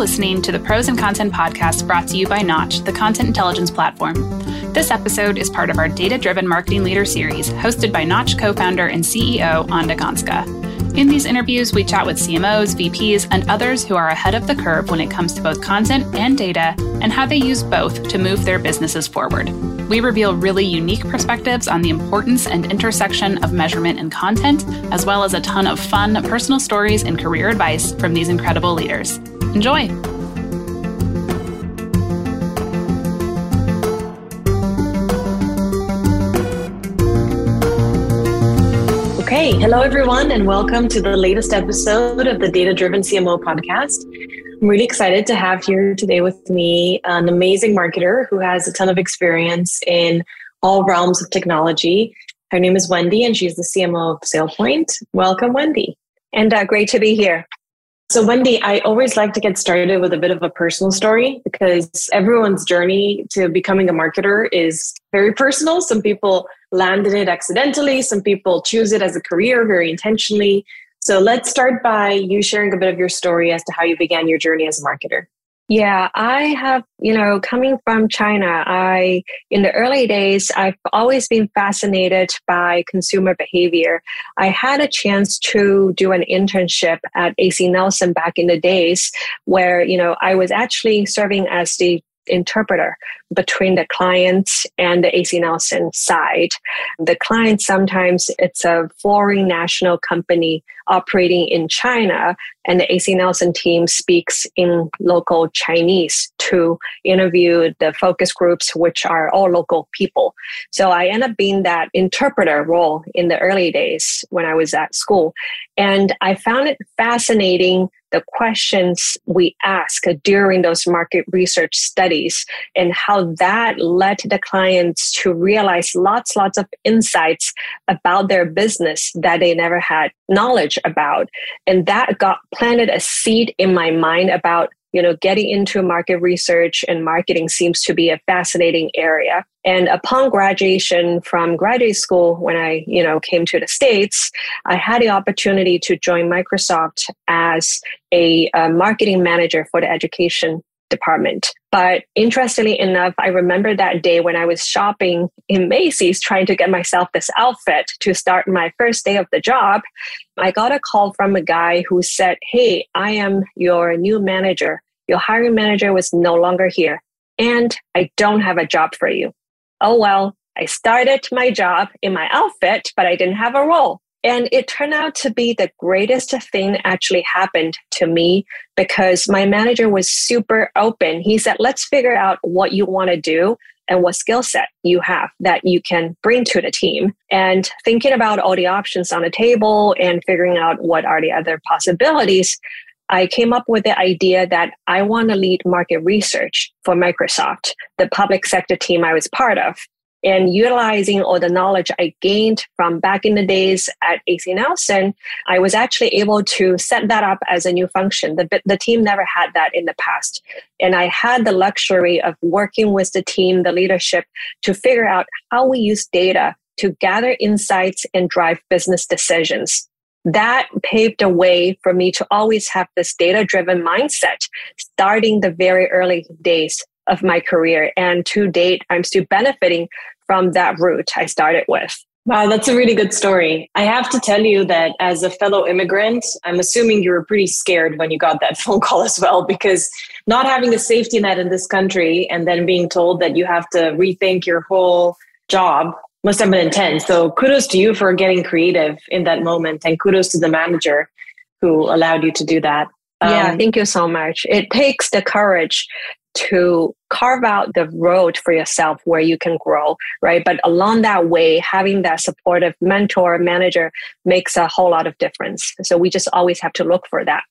listening to the Pros and Content podcast brought to you by Knotch, the content intelligence platform. This episode is part of our Data Driven Marketing Leader series, hosted by Knotch co founder and CEO Anda Gansca. In these interviews, we chat with CMOs, VPs, and others who are ahead of the curve when it comes to both content and data and how they use both to move their businesses forward. We reveal really unique perspectives on the importance and intersection of measurement and content, as well as a ton of fun personal stories and career advice from these incredible leaders. Enjoy! Okay, hello everyone, and welcome to the latest episode of the Data Driven CMO podcast. I'm really excited to have here today with me an amazing marketer who has a ton of experience in all realms of technology. Her name is Wendy, and she's the CMO of SailPoint. Welcome, Wendy. And uh, great to be here. So, Wendy, I always like to get started with a bit of a personal story because everyone's journey to becoming a marketer is very personal. Some people land in it accidentally, some people choose it as a career very intentionally. So, let's start by you sharing a bit of your story as to how you began your journey as a marketer. Yeah, I have, you know, coming from China, I, in the early days, I've always been fascinated by consumer behavior. I had a chance to do an internship at AC Nielsen back in the days where, you know, I was actually serving as the interpreter between the client and the AC Nielsen side. The client sometimes it's a foreign national company operating in China, and the AC Nielsen team speaks in local Chinese to interview the focus groups, which are all local people. So I end up being that interpreter role in the early days when I was at school. And I found it fascinating the questions we ask during those market research studies and how that led the clients to realize lots, lots of insights about their business that they never had knowledge about. And that got planted a seed in my mind about you know getting into market research and marketing seems to be a fascinating area and upon graduation from graduate school when i you know came to the states i had the opportunity to join microsoft as a, a marketing manager for the education department. But interestingly enough, I remember that day when I was shopping in Macy's trying to get myself this outfit to start my first day of the job. I got a call from a guy who said, Hey, I am your new manager. Your hiring manager was no longer here, and I don't have a job for you. Oh, well, I started my job in my outfit, but I didn't have a role. And it turned out to be the greatest thing actually happened to me because my manager was super open. He said, let's figure out what you want to do and what skill set you have that you can bring to the team. And thinking about all the options on the table and figuring out what are the other possibilities, I came up with the idea that I want to lead market research for Microsoft, the public sector team I was part of and utilizing all the knowledge I gained from back in the days at AC Nielsen, I was actually able to set that up as a new function. The, the team never had that in the past. And I had the luxury of working with the team, the leadership, to figure out how we use data to gather insights and drive business decisions. That paved the way for me to always have this data driven mindset starting the very early days of my career. And to date, I'm still benefiting from that route I started with. Wow, that's a really good story. I have to tell you that as a fellow immigrant, I'm assuming you were pretty scared when you got that phone call as well, because not having a safety net in this country and then being told that you have to rethink your whole job must have been intense. So kudos to you for getting creative in that moment, and kudos to the manager who allowed you to do that. yeah, um, thank you so much. It takes the courage to carve out the road for yourself where you can grow, right? But along that way, having that supportive mentor, manager makes a whole lot of difference. So we just always have to look for that.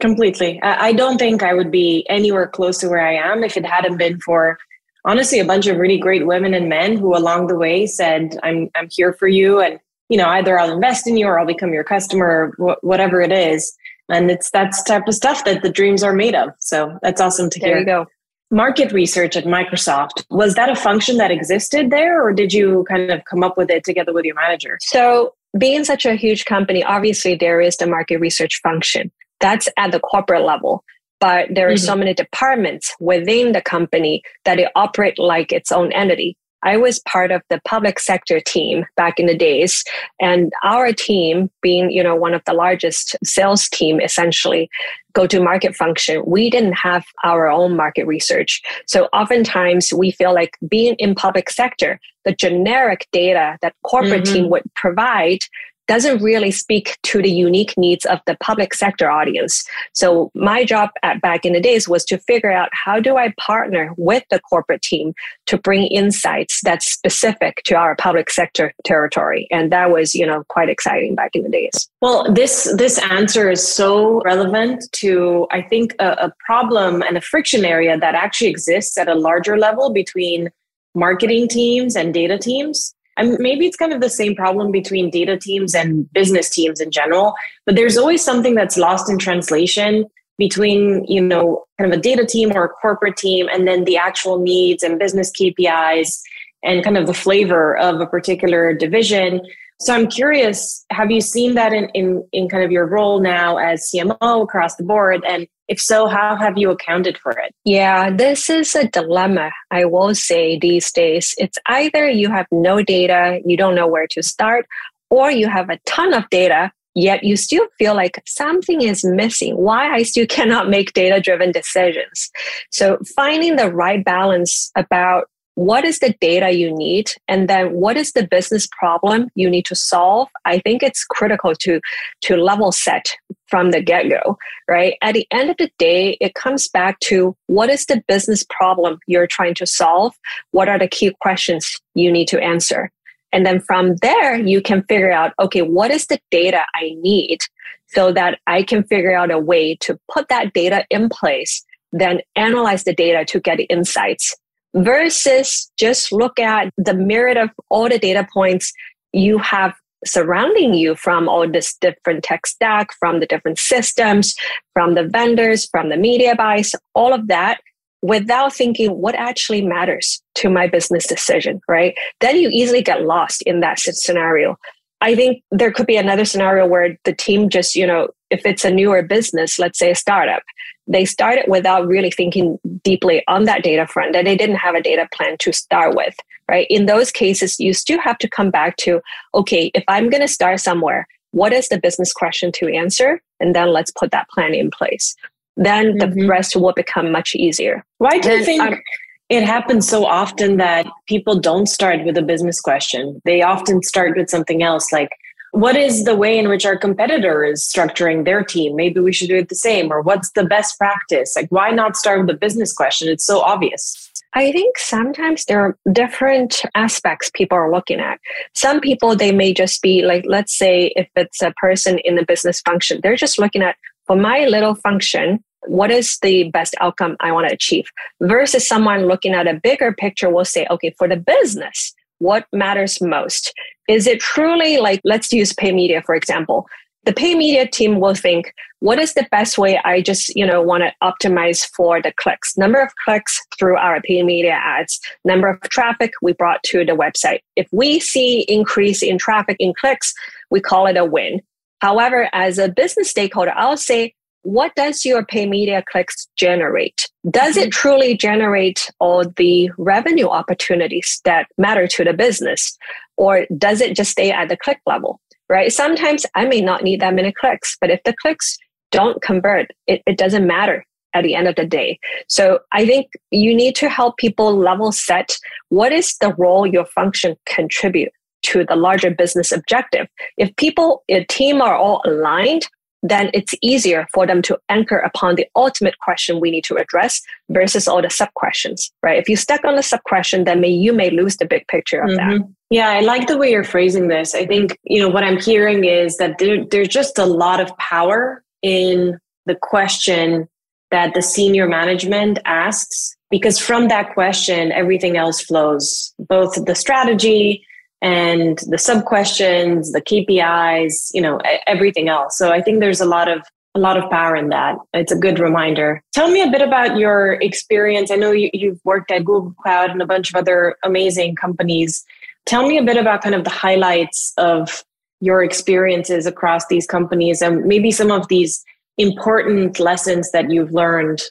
Completely. I don't think I would be anywhere close to where I am if it hadn't been for honestly a bunch of really great women and men who along the way said, I'm, I'm here for you. And, you know, either I'll invest in you or I'll become your customer, wh- whatever it is. And it's that type of stuff that the dreams are made of. So that's awesome to there hear. you go market research at Microsoft, was that a function that existed there, or did you kind of come up with it together with your manager? So, being such a huge company, obviously there is the market research function. That's at the corporate level. but there are mm-hmm. so many departments within the company that it operate like its own entity. I was part of the public sector team back in the days, and our team, being you know one of the largest sales team, essentially go to market function, we didn't have our own market research. So oftentimes we feel like being in public sector, the generic data that corporate mm-hmm. team would provide doesn't really speak to the unique needs of the public sector audience. So my job at back in the days was to figure out how do I partner with the corporate team to bring insights that's specific to our public sector territory. And that was, you know, quite exciting back in the days. Well, this this answer is so relevant to I think a, a problem and a friction area that actually exists at a larger level between marketing teams and data teams and maybe it's kind of the same problem between data teams and business teams in general, but there's always something that's lost in translation between, you know, kind of a data team or a corporate team and then the actual needs and business KPIs and kind of the flavor of a particular division. So I'm curious, have you seen that in, in, in kind of your role now as CMO across the board? And if so, how have you accounted for it? Yeah, this is a dilemma, I will say these days. It's either you have no data, you don't know where to start, or you have a ton of data, yet you still feel like something is missing. Why I still cannot make data driven decisions. So finding the right balance about what is the data you need? And then what is the business problem you need to solve? I think it's critical to to level set from the get-go right? At the end of the day it comes back to what is the business problem you're trying to solve? What are the key questions you need to answer? And then from there you can figure out okay what is the data i need so that i can figure out a way to put that data in place then analyze the data to get insights versus just look at the myriad of all the data points you have surrounding you from all this different tech stack, from the different systems, from the vendors, from the media buys, all of that without thinking what actually matters to my business decision, right? Then you easily get lost in that scenario. I think there could be another scenario where the team just, you know, if it's a newer business, let's say a startup, they started without really thinking deeply on that data front and they didn't have a data plan to start with right? In those cases you still have to come back to okay if i'm going to start somewhere what is the business question to answer? And then let's put that plan in place. Then mm-hmm. the rest will become much easier. Why do you think um, it happens so often that people don't start with a business question? They often start with something else like what is the way in which our competitor is structuring their team maybe we should do it the same or what's the best practice like why not start with a business question it's so obvious I think sometimes there are different aspects people are looking at. Some people, they may just be like, let's say if it's a person in the business function, they're just looking at, for my little function, what is the best outcome I want to achieve? Versus someone looking at a bigger picture will say, okay, for the business, what matters most? Is it truly like, let's use pay media, for example. The pay media team will think, what is the best way I just, you know, want to optimize for the clicks, number of clicks through our pay media ads, number of traffic we brought to the website. If we see increase in traffic in clicks, we call it a win. However, as a business stakeholder, I'll say, what does your pay media clicks generate? Does it mm-hmm. truly generate all the revenue opportunities that matter to the business? Or does it just stay at the click level? Right? Sometimes I may not need that many clicks, but if the clicks don't convert, it, it doesn't matter at the end of the day. So I think you need to help people level set what is the role your function contribute to the larger business objective. If people, a team are all aligned, then it's easier for them to anchor upon the ultimate question we need to address versus all the sub questions, right? If you stuck on the sub question, then may, you may lose the big picture of mm-hmm. that. Yeah, I like the way you're phrasing this. I think, you know, what I'm hearing is that there, there's just a lot of power in the question that the senior management asks, because from that question, everything else flows, both the strategy, and the sub questions, the KPIs, you know, everything else. So I think there's a lot of a lot of power in that. It's a good reminder. Tell me a bit about your experience. I know you, you've worked at Google Cloud and a bunch of other amazing companies. Tell me a bit about kind of the highlights of your experiences across these companies and maybe some of these important lessons that you've learned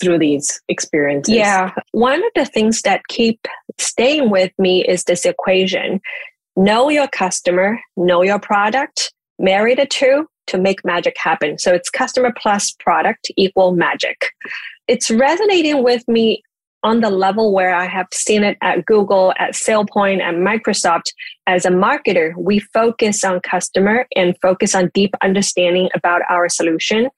through these experiences? Yeah. One of the things that keep staying with me is this equation know your customer, know your product, marry the two to make magic happen. So it's customer plus product equal magic. It's resonating with me on the level where I have seen it at Google, at SailPoint, and Microsoft. As a marketer, we focus on customer and focus on deep understanding about our solution.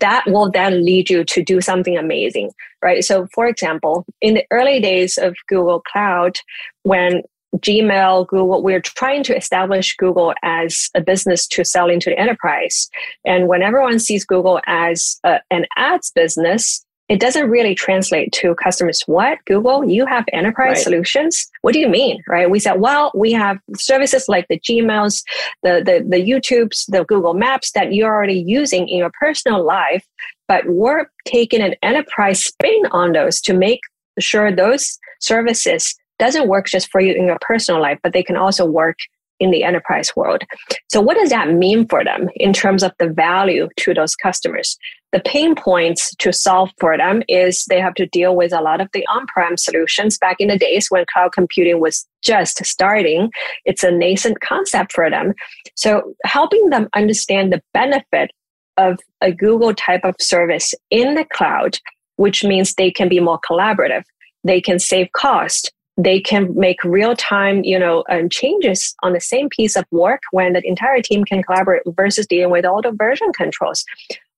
That will then lead you to do something amazing, right? So, for example, in the early days of Google Cloud, when Gmail, Google, we're trying to establish Google as a business to sell into the enterprise. And when everyone sees Google as a, an ads business, it doesn't really translate to customers. What Google? You have enterprise right. solutions? What do you mean? Right? We said, well, we have services like the Gmails, the, the the YouTubes, the Google Maps that you're already using in your personal life, but we're taking an enterprise spin on those to make sure those services doesn't work just for you in your personal life, but they can also work in the enterprise world. So, what does that mean for them in terms of the value to those customers? The pain points to solve for them is they have to deal with a lot of the on prem solutions back in the days when cloud computing was just starting. It's a nascent concept for them. So, helping them understand the benefit of a Google type of service in the cloud, which means they can be more collaborative, they can save cost, they can make real time, you know, um, changes on the same piece of work when the entire team can collaborate versus dealing with all the version controls.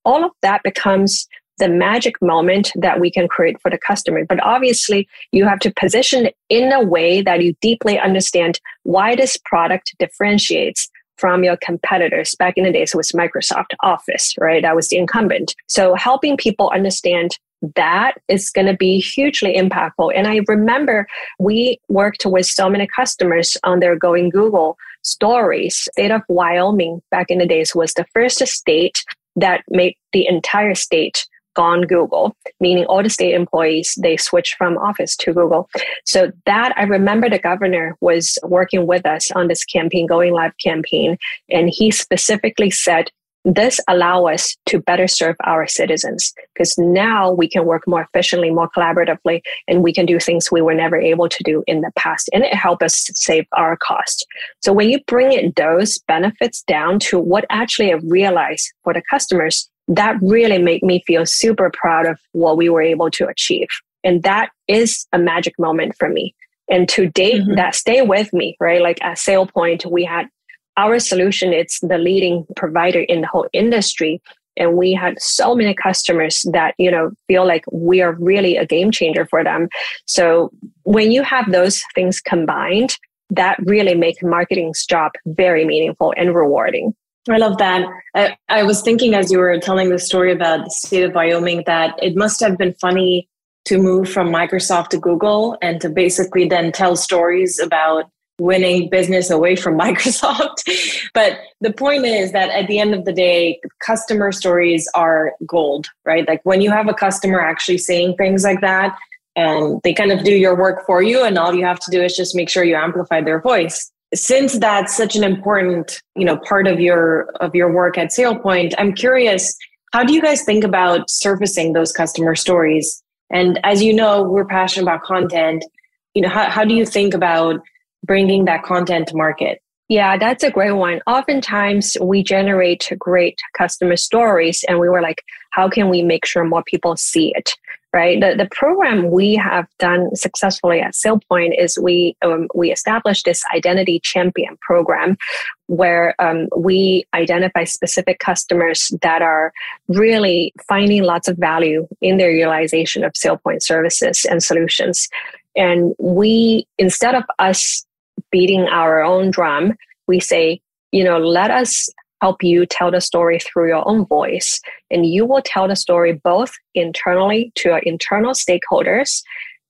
All of that becomes the magic moment that we can create for the customer. But obviously, you have to position it in a way that you deeply understand why this product differentiates from your competitors. Back in the days, it was Microsoft Office, right? That was the incumbent. So helping people understand that is going to be hugely impactful. And I remember we worked with so many customers on their Going Google stories. State of Wyoming back in the days was the first state that made the entire state gone Google, meaning all the state employees, they switched from office to Google. So that I remember the governor was working with us on this campaign, going live campaign. And he specifically said, this allow us to better serve our citizens because now we can work more efficiently, more collaboratively, and we can do things we were never able to do in the past. And it help us save our cost. So when you bring it those benefits down to what actually I realize for the customers, that really made me feel super proud of what we were able to achieve. And that is a magic moment for me. And to date, mm-hmm. that stay with me, right? Like at SailPoint we had our solution it's the leading provider in the whole industry. And we had so many customers that you know feel like we are really a game changer for them. So when you have those things combined that really make marketing's job very meaningful and rewarding. I love that. I, I was thinking as you were telling the story about the state of Wyoming that it must have been funny to move from Microsoft to Google and to basically then tell stories about winning business away from Microsoft. but the point is that at the end of the day, customer stories are gold, right? Like when you have a customer actually saying things like that, and they kind of do your work for you, and all you have to do is just make sure you amplify their voice. Since that's such an important, you know, part of your of your work at SailPoint, I'm curious, how do you guys think about surfacing those customer stories? And as you know, we're passionate about content. You know, how, how do you think about bringing that content to market? Yeah, that's a great one. Oftentimes we generate great customer stories and we were like, how can we make sure more people see it? Right. The, the program we have done successfully at SailPoint is we um, we established this identity champion program where um, we identify specific customers that are really finding lots of value in their utilization of SailPoint services and solutions. And we, instead of us beating our own drum, we say, you know, let us help you tell the story through your own voice. And you will tell the story both internally to your internal stakeholders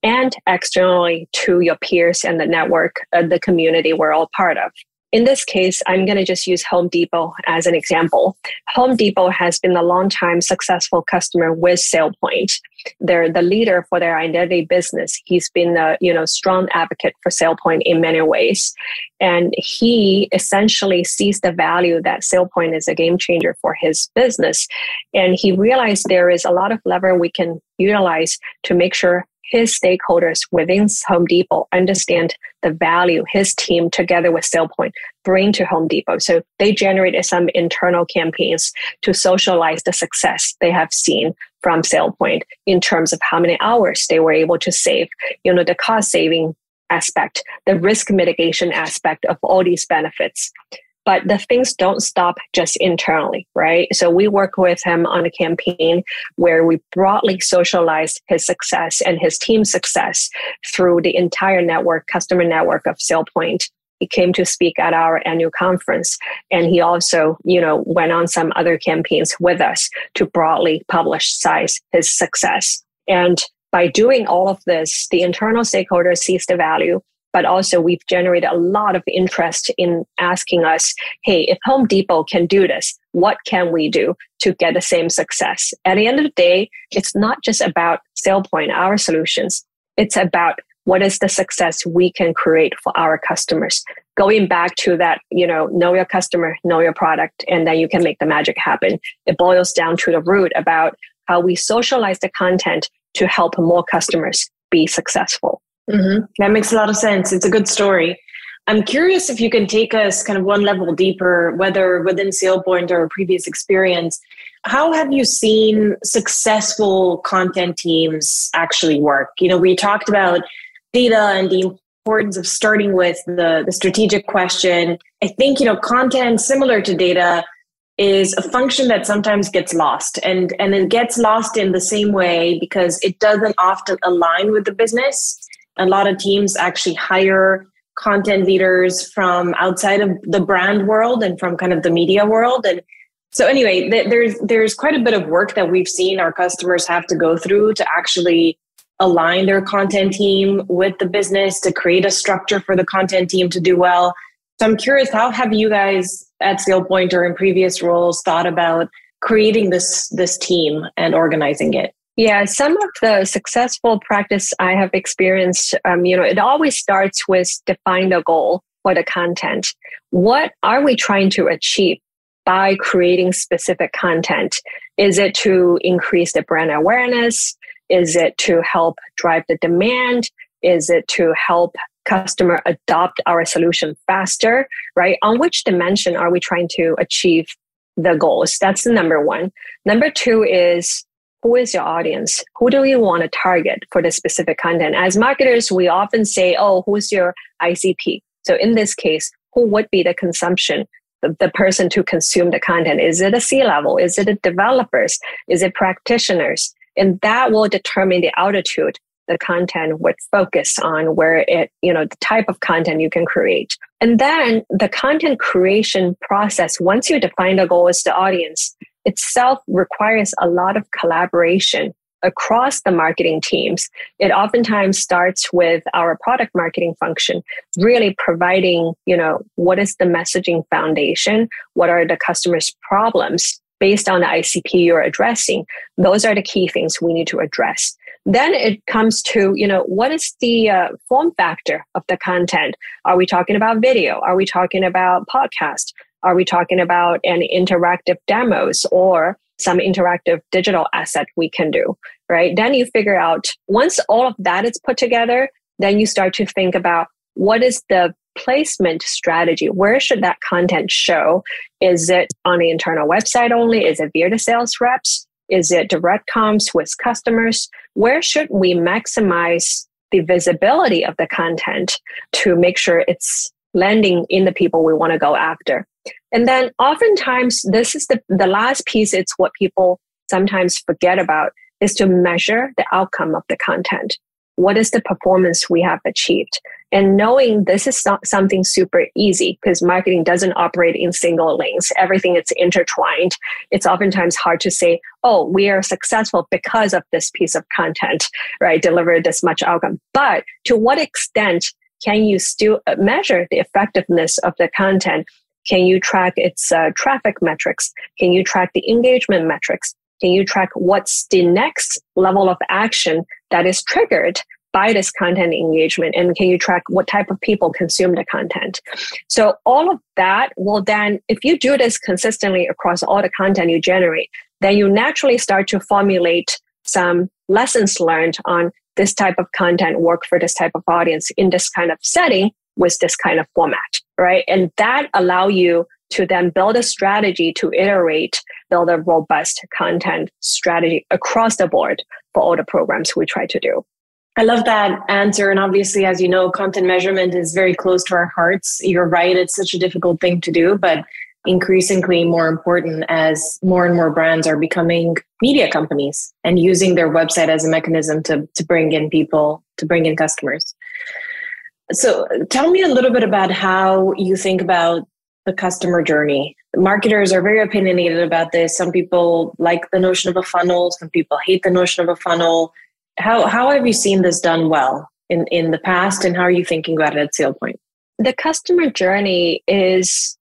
and externally to your peers and the network, uh, the community we're all part of. In this case, I'm going to just use Home Depot as an example. Home Depot has been a long time successful customer with SailPoint. They're the leader for their identity business. He's been a you know strong advocate for SailPoint in many ways, and he essentially sees the value that SailPoint is a game changer for his business, and he realized there is a lot of lever we can utilize to make sure his stakeholders within Home Depot understand the value his team together with SailPoint bring to Home Depot. So they generated some internal campaigns to socialize the success they have seen from SailPoint in terms of how many hours they were able to save, you know, the cost saving aspect, the risk mitigation aspect of all these benefits. But the things don't stop just internally, right? So we work with him on a campaign where we broadly socialized his success and his team's success through the entire network, customer network of SailPoint. He came to speak at our annual conference and he also, you know, went on some other campaigns with us to broadly publicize his success. And by doing all of this, the internal stakeholders sees the value but also we've generated a lot of interest in asking us, hey, if Home Depot can do this, what can we do to get the same success? At the end of the day, it's not just about SailPoint, our solutions. It's about what is the success we can create for our customers. Going back to that, you know, know your customer, know your product, and then you can make the magic happen. It boils down to the root about how we socialize the content to help more customers be successful. Mm-hmm. That makes a lot of sense. It's a good story. I'm curious if you can take us kind of one level deeper, whether within SailPoint or previous experience. How have you seen successful content teams actually work? You know, we talked about data and the importance of starting with the, the strategic question. I think, you know, content similar to data is a function that sometimes gets lost and and it gets lost in the same way because it doesn't often align with the business a lot of teams actually hire content leaders from outside of the brand world and from kind of the media world. And so anyway th- there's there's quite a bit of work that we've seen our customers have to go through to actually align their content team with the business to create a structure for the content team to do well. So i'm curious how have you guys at SailPoint or in previous roles thought about creating this this team and organizing it yeah, some of the successful practice I have experienced, um, you know, it always starts with define the goal for the content. What are we trying to achieve by creating specific content? Is it to increase the brand awareness? Is it to help drive the demand? Is it to help customer adopt our solution faster? Right? On which dimension are we trying to achieve the goals? That's the number one. Number two is who is your audience? Who do you want to target for the specific content? As marketers, we often say, oh, who's your ICP? So in this case, who would be the consumption, the, the person to consume the content? Is it a C level? Is it developers? Is it practitioners? And that will determine the altitude the content would focus on where it, you know, the type of content you can create. And then the content creation process, once you define the goal as the audience, itself requires a lot of collaboration across the marketing teams. It oftentimes starts with our product marketing function, really providing, you know, what is the messaging foundation? What are the customer's problems based on the ICP you're addressing? Those are the key things we need to address. Then it comes to, you know, what is the uh, form factor of the content? Are we talking about video? Are we talking about podcast? Are we talking about an interactive demos or some interactive digital asset we can do, right? Then you figure out once all of that is put together, then you start to think about what is the placement strategy? Where should that content show? Is it on the internal website only? Is it via the sales reps? Is it direct comms with customers? Where should we maximize the visibility of the content to make sure it's landing in the people we want to go after? And then oftentimes, this is the, the last piece, it's what people sometimes forget about is to measure the outcome of the content. What is the performance we have achieved? And knowing this is not something super easy because marketing doesn't operate in single lanes. Everything is intertwined. It's oftentimes hard to say, oh, we are successful because of this piece of content, right? Deliver this much outcome. But to what extent can you still uh, measure the effectiveness of the content? Can you track its uh, traffic metrics? Can you track the engagement metrics? Can you track what's the next level of action that is triggered by this content engagement? And can you track what type of people consume the content? So all of that will then, if you do this consistently across all the content you generate, then you naturally start to formulate some lessons learned on this type of content work for this type of audience in this kind of setting with this kind of format, right? And that allow you to then build a strategy to iterate, build a robust content strategy across the board for all the programs we try to do. I love that answer. And obviously, as you know, content measurement is very close to our hearts. You're right, it's such a difficult thing to do, but increasingly more important as more and more brands are becoming media companies and using their website as a mechanism to, to bring in people, to bring in customers. So, tell me a little bit about how you think about the customer journey. Marketers are very opinionated about this. Some people like the notion of a funnel, some people hate the notion of a funnel. How, how have you seen this done well in, in the past, and how are you thinking about it at SailPoint? The customer journey is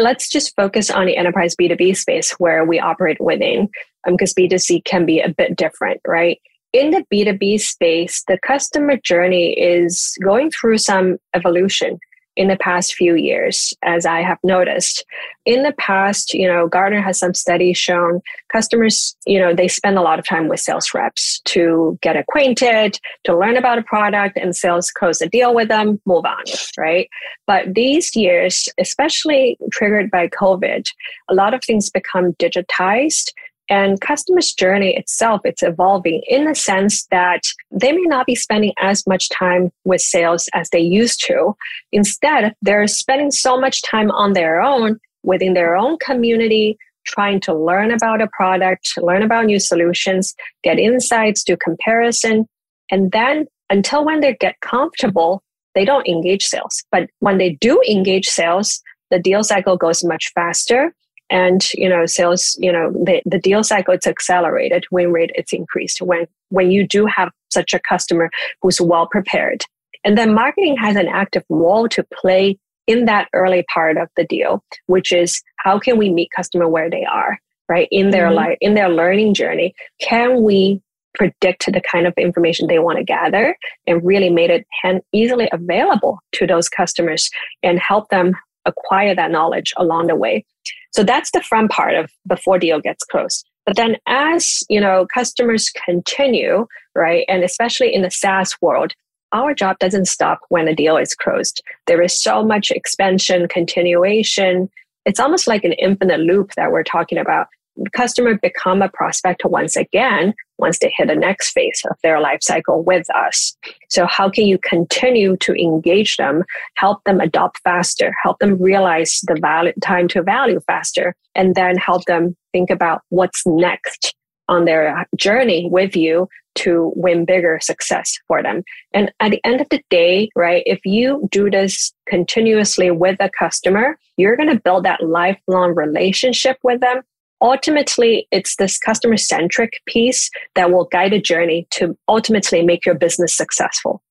let's just focus on the enterprise B2B space where we operate within, because um, B2C can be a bit different, right? In the B2B space, the customer journey is going through some evolution in the past few years, as I have noticed. In the past, you know, Gartner has some studies shown customers, you know, they spend a lot of time with sales reps to get acquainted, to learn about a product, and sales close a deal with them, move on, right? But these years, especially triggered by COVID, a lot of things become digitized and customers journey itself it's evolving in the sense that they may not be spending as much time with sales as they used to. Instead they're spending so much time on their own within their own community trying to learn about a product learn about new solutions get insights do comparison. And then until when they get comfortable they don't engage sales. But when they do engage sales the deal cycle goes much faster and you know sales you know the, the deal cycle it's accelerated. Win rate it's increased. When when you do have such a customer who's well prepared. And then marketing has an active role to play in that early part of the deal which is how can we meet customer where they are right? In their mm-hmm. life in their learning journey can we predict the kind of information they want to gather and really made it hand- easily available to those customers and help them acquire that knowledge along the way so that's the front part of before deal gets closed. But then as, you know, customers continue, right? And especially in the SaaS world, our job doesn't stop when a deal is closed. There is so much expansion, continuation. It's almost like an infinite loop that we're talking about customer become a prospect once again once they hit the next phase of their life cycle with us. So how can you continue to engage them, help them adopt faster, help them realize the value, time to value faster, and then help them think about what's next on their journey with you to win bigger success for them. And at the end of the day, right, if you do this continuously with a customer, you're going to build that lifelong relationship with them ultimately it's this customer centric piece that will guide a journey to ultimately make your business successful.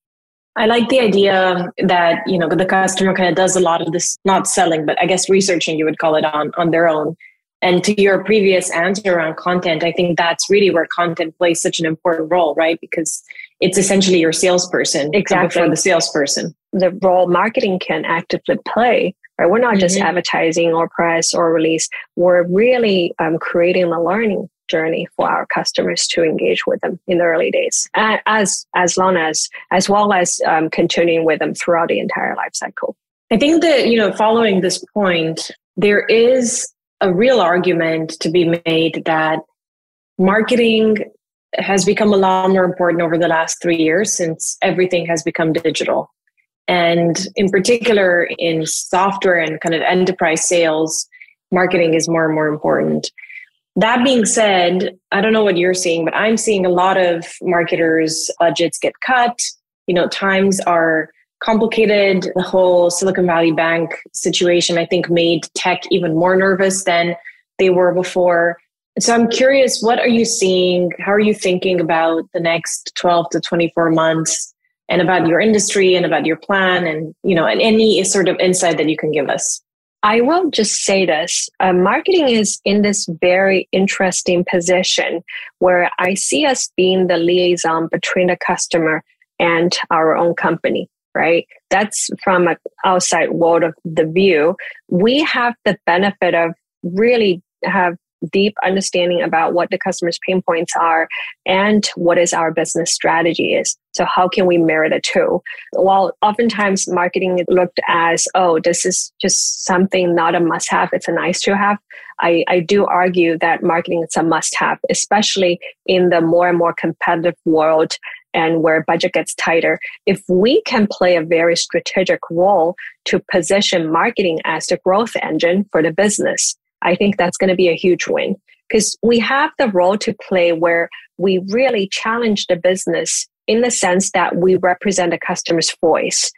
I like the idea that you know the customer kind of does a lot of this not selling but i guess researching you would call it on on their own. And to your previous answer around content i think that's really where content plays such an important role right? Because it's essentially your salesperson exactly. For the salesperson. The role marketing can actively play Right? We're not mm-hmm. just advertising or press or release. We're really um, creating a learning journey for our customers to engage with them in the early days, as as long as as well as um, continuing with them throughout the entire life cycle. I think that you know, following this point, there is a real argument to be made that marketing has become a lot more important over the last three years since everything has become digital. And in particular, in software and kind of enterprise sales, marketing is more and more important. That being said, I don't know what you're seeing, but I'm seeing a lot of marketers' budgets get cut. You know, times are complicated. The whole Silicon Valley Bank situation, I think, made tech even more nervous than they were before. So I'm curious, what are you seeing? How are you thinking about the next 12 to 24 months and about your industry and about your plan and you know and any sort of insight that you can give us I will just say this uh, marketing is in this very interesting position where I see us being the liaison between the customer and our own company, right? That's from an outside world of the view. We have the benefit of really have deep understanding about what the customer's pain points are and what is our business strategy is. So how can we marry the two? While oftentimes marketing looked as, oh, this is just something not a must have, it's a nice to have. I, I do argue that marketing is a must have, especially in the more and more competitive world and where budget gets tighter. If we can play a very strategic role to position marketing as the growth engine for the business, I think that's going to be a huge win because we have the role to play where we really challenge the business in the sense that we represent the customer's voice.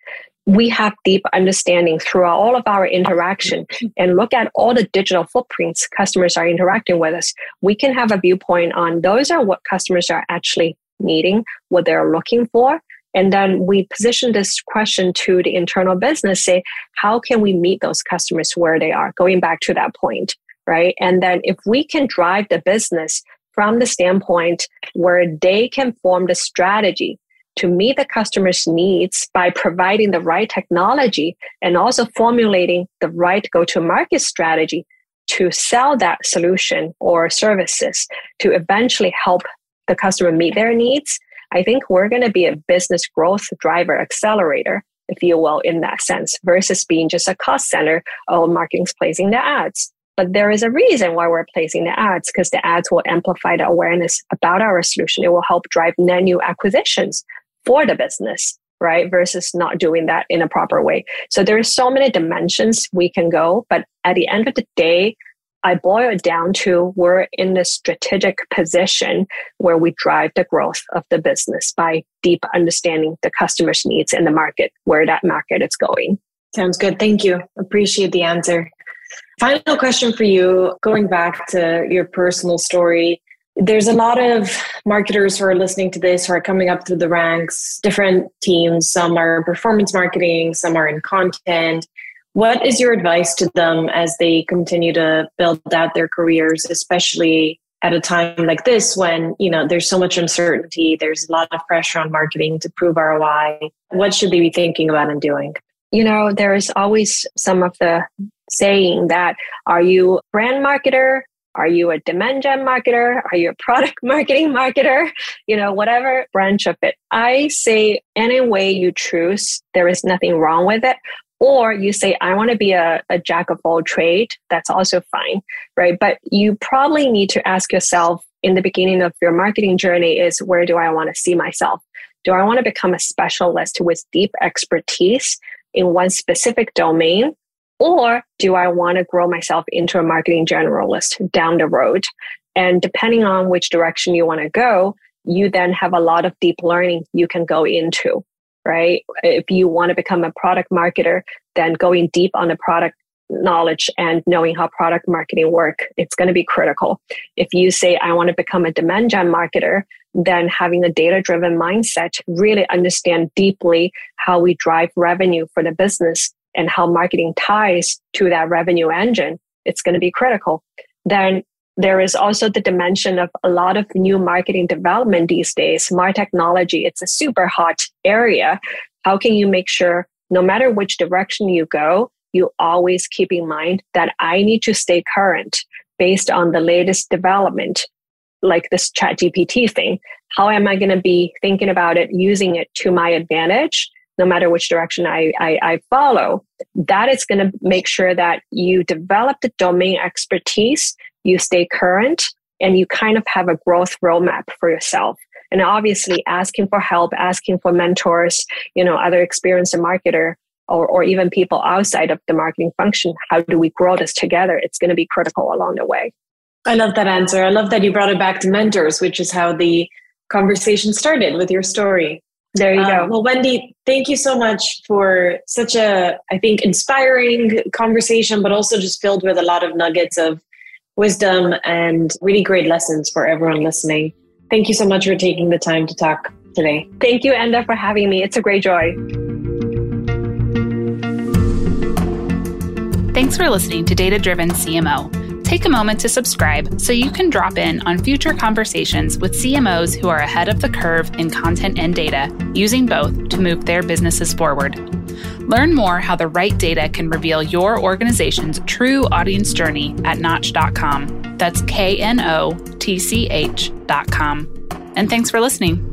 We have deep understanding throughout all of our interaction and look at all the digital footprints customers are interacting with us. We can have a viewpoint on those are what customers are actually needing, what they're looking for. And then we position this question to the internal business, say, how can we meet those customers where they are? Going back to that point, right? And then if we can drive the business from the standpoint where they can form the strategy to meet the customer's needs by providing the right technology and also formulating the right go to market strategy to sell that solution or services to eventually help the customer meet their needs I think we're going to be a business growth driver accelerator, if you will, in that sense, versus being just a cost center. Oh, marketing's placing the ads. But there is a reason why we're placing the ads because the ads will amplify the awareness about our solution. It will help drive net new acquisitions for the business, right? Versus not doing that in a proper way. So there are so many dimensions we can go. But at the end of the day, I boil it down to we're in a strategic position where we drive the growth of the business by deep understanding the customer's needs and the market, where that market is going. Sounds good. Thank you. Appreciate the answer. Final question for you going back to your personal story. There's a lot of marketers who are listening to this who are coming up through the ranks, different teams. Some are performance marketing, some are in content what is your advice to them as they continue to build out their careers, especially at a time like this when you know there's so much uncertainty there's a lot of pressure on marketing to prove roi what should they be thinking about and doing? You know there is always some of the saying that are you brand marketer? Are you a demand gen marketer? Are you a product marketing marketer? You know whatever branch of it. I say any way you choose there is nothing wrong with it or you say, I want to be a, a jack of all trade, that's also fine, right? But you probably need to ask yourself in the beginning of your marketing journey is where do I want to see myself? Do I want to become a specialist with deep expertise in one specific domain? Or do I want to grow myself into a marketing generalist down the road? And depending on which direction you want to go, you then have a lot of deep learning you can go into right? If you want to become a product marketer, then going deep on the product knowledge and knowing how product marketing work, it's going to be critical. If you say, I want to become a demand gen marketer, then having a data driven mindset, really understand deeply how we drive revenue for the business and how marketing ties to that revenue engine, it's going to be critical. Then there is also the dimension of a lot of new marketing development these days. Smart technology, it's a super hot area. How can you make sure no matter which direction you go, you always keep in mind that I need to stay current based on the latest development, like this chat GPT thing. How am I going to be thinking about it, using it to my advantage? no matter which direction I, I, I follow, that is going to make sure that you develop the domain expertise you stay current and you kind of have a growth roadmap for yourself. And obviously asking for help asking for mentors you know other experienced marketer or, or even people outside of the marketing function how do we grow this together? It's going to be critical along the way. I love that answer. I love that you brought it back to mentors which is how the conversation started with your story. There you go. Uh, well, Wendy, thank you so much for such a, I think, inspiring conversation, but also just filled with a lot of nuggets of wisdom and really great lessons for everyone listening. Thank you so much for taking the time to talk. today. Thank you, Anda, for having me. It's a great joy. Thanks for listening to Data Driven CMO. Take a moment to subscribe so you can drop in on future conversations with CMOs who are ahead of the curve in content and data, using both to move their businesses forward. Learn more how the right data can reveal your organization's true audience journey at knotch.com. That's K N O T C H.com. And thanks for listening.